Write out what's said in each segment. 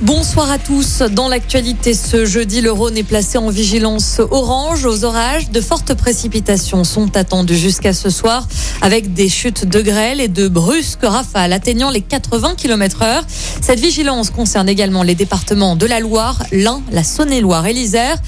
Bonsoir à tous. Dans l'actualité ce jeudi, le Rhône est placé en vigilance orange aux orages. De fortes précipitations sont attendues jusqu'à ce soir avec des chutes de grêle et de brusques rafales atteignant les 80 km heure. Cette vigilance concerne également les départements de la Loire, l'Ain, la Saône-et-Loire et l'Isère.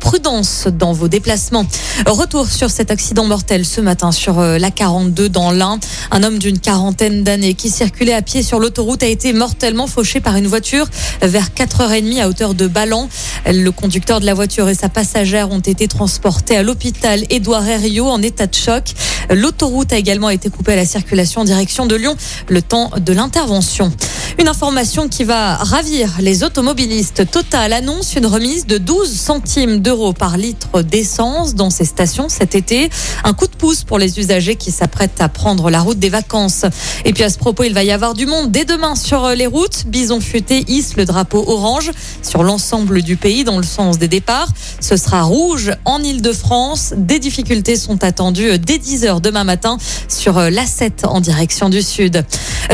Prudence dans vos déplacements. Retour sur cet accident mortel ce matin sur euh, la 42 dans l'Ain. Un homme d'une quarantaine d'années qui circulait à pied sur l'autoroute a été mortellement fauché par une voiture vers 4h30 à hauteur de Ballan. Le conducteur de la voiture et sa passagère ont été transportés à l'hôpital Édouard Herriot en état de choc. L'autoroute a également été coupée à la circulation en direction de Lyon le temps de l'intervention. Une information qui va ravir les automobilistes. Total annonce une remise de 12 centimes d'euros par litre d'essence dans ces stations cet été. Un coup de pouce pour les usagers qui s'apprêtent à prendre la route des vacances. Et puis à ce propos, il va y avoir du monde dès demain sur les routes. Bison futé hisse drapeau orange sur l'ensemble du pays dans le sens des départs. Ce sera rouge en Ile-de-France. Des difficultés sont attendues dès 10 heures demain matin sur l'A7 en direction du sud.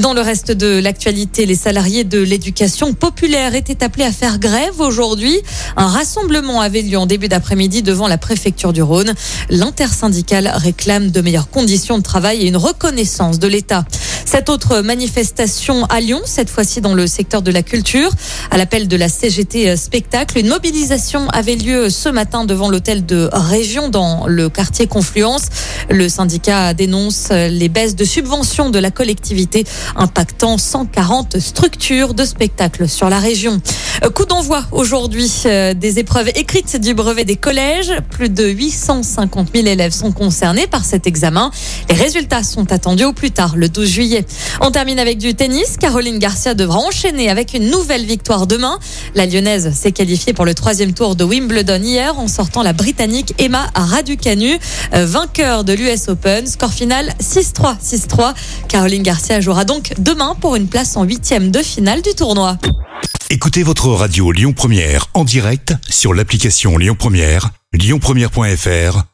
Dans le reste de l'actualité, les salariés de l'éducation populaire étaient appelés à faire grève aujourd'hui. Un rassemblement avait lieu en début d'après-midi devant la préfecture du Rhône. L'intersyndicale réclame de meilleures conditions de travail et une reconnaissance de l'État. Cette autre manifestation à Lyon, cette fois-ci dans le secteur de la culture, à l'appel de la CGT Spectacle, une mobilisation avait lieu ce matin devant l'hôtel de Région dans le quartier Confluence. Le syndicat dénonce les baisses de subventions de la collectivité impactant 140 structures de spectacle sur la région. Coup d'envoi aujourd'hui euh, des épreuves écrites du brevet des collèges. Plus de 850 000 élèves sont concernés par cet examen. Les résultats sont attendus au plus tard, le 12 juillet. On termine avec du tennis. Caroline Garcia devra enchaîner avec une nouvelle victoire demain. La Lyonnaise s'est qualifiée pour le troisième tour de Wimbledon hier en sortant la Britannique Emma Raducanu, euh, vainqueur de l'US Open. Score final 6-3, 6-3. Caroline Garcia jouera donc demain pour une place en huitième de finale du tournoi. Écoutez votre radio Lyon Première en direct sur l'application Lyon Première, lyonpremière.fr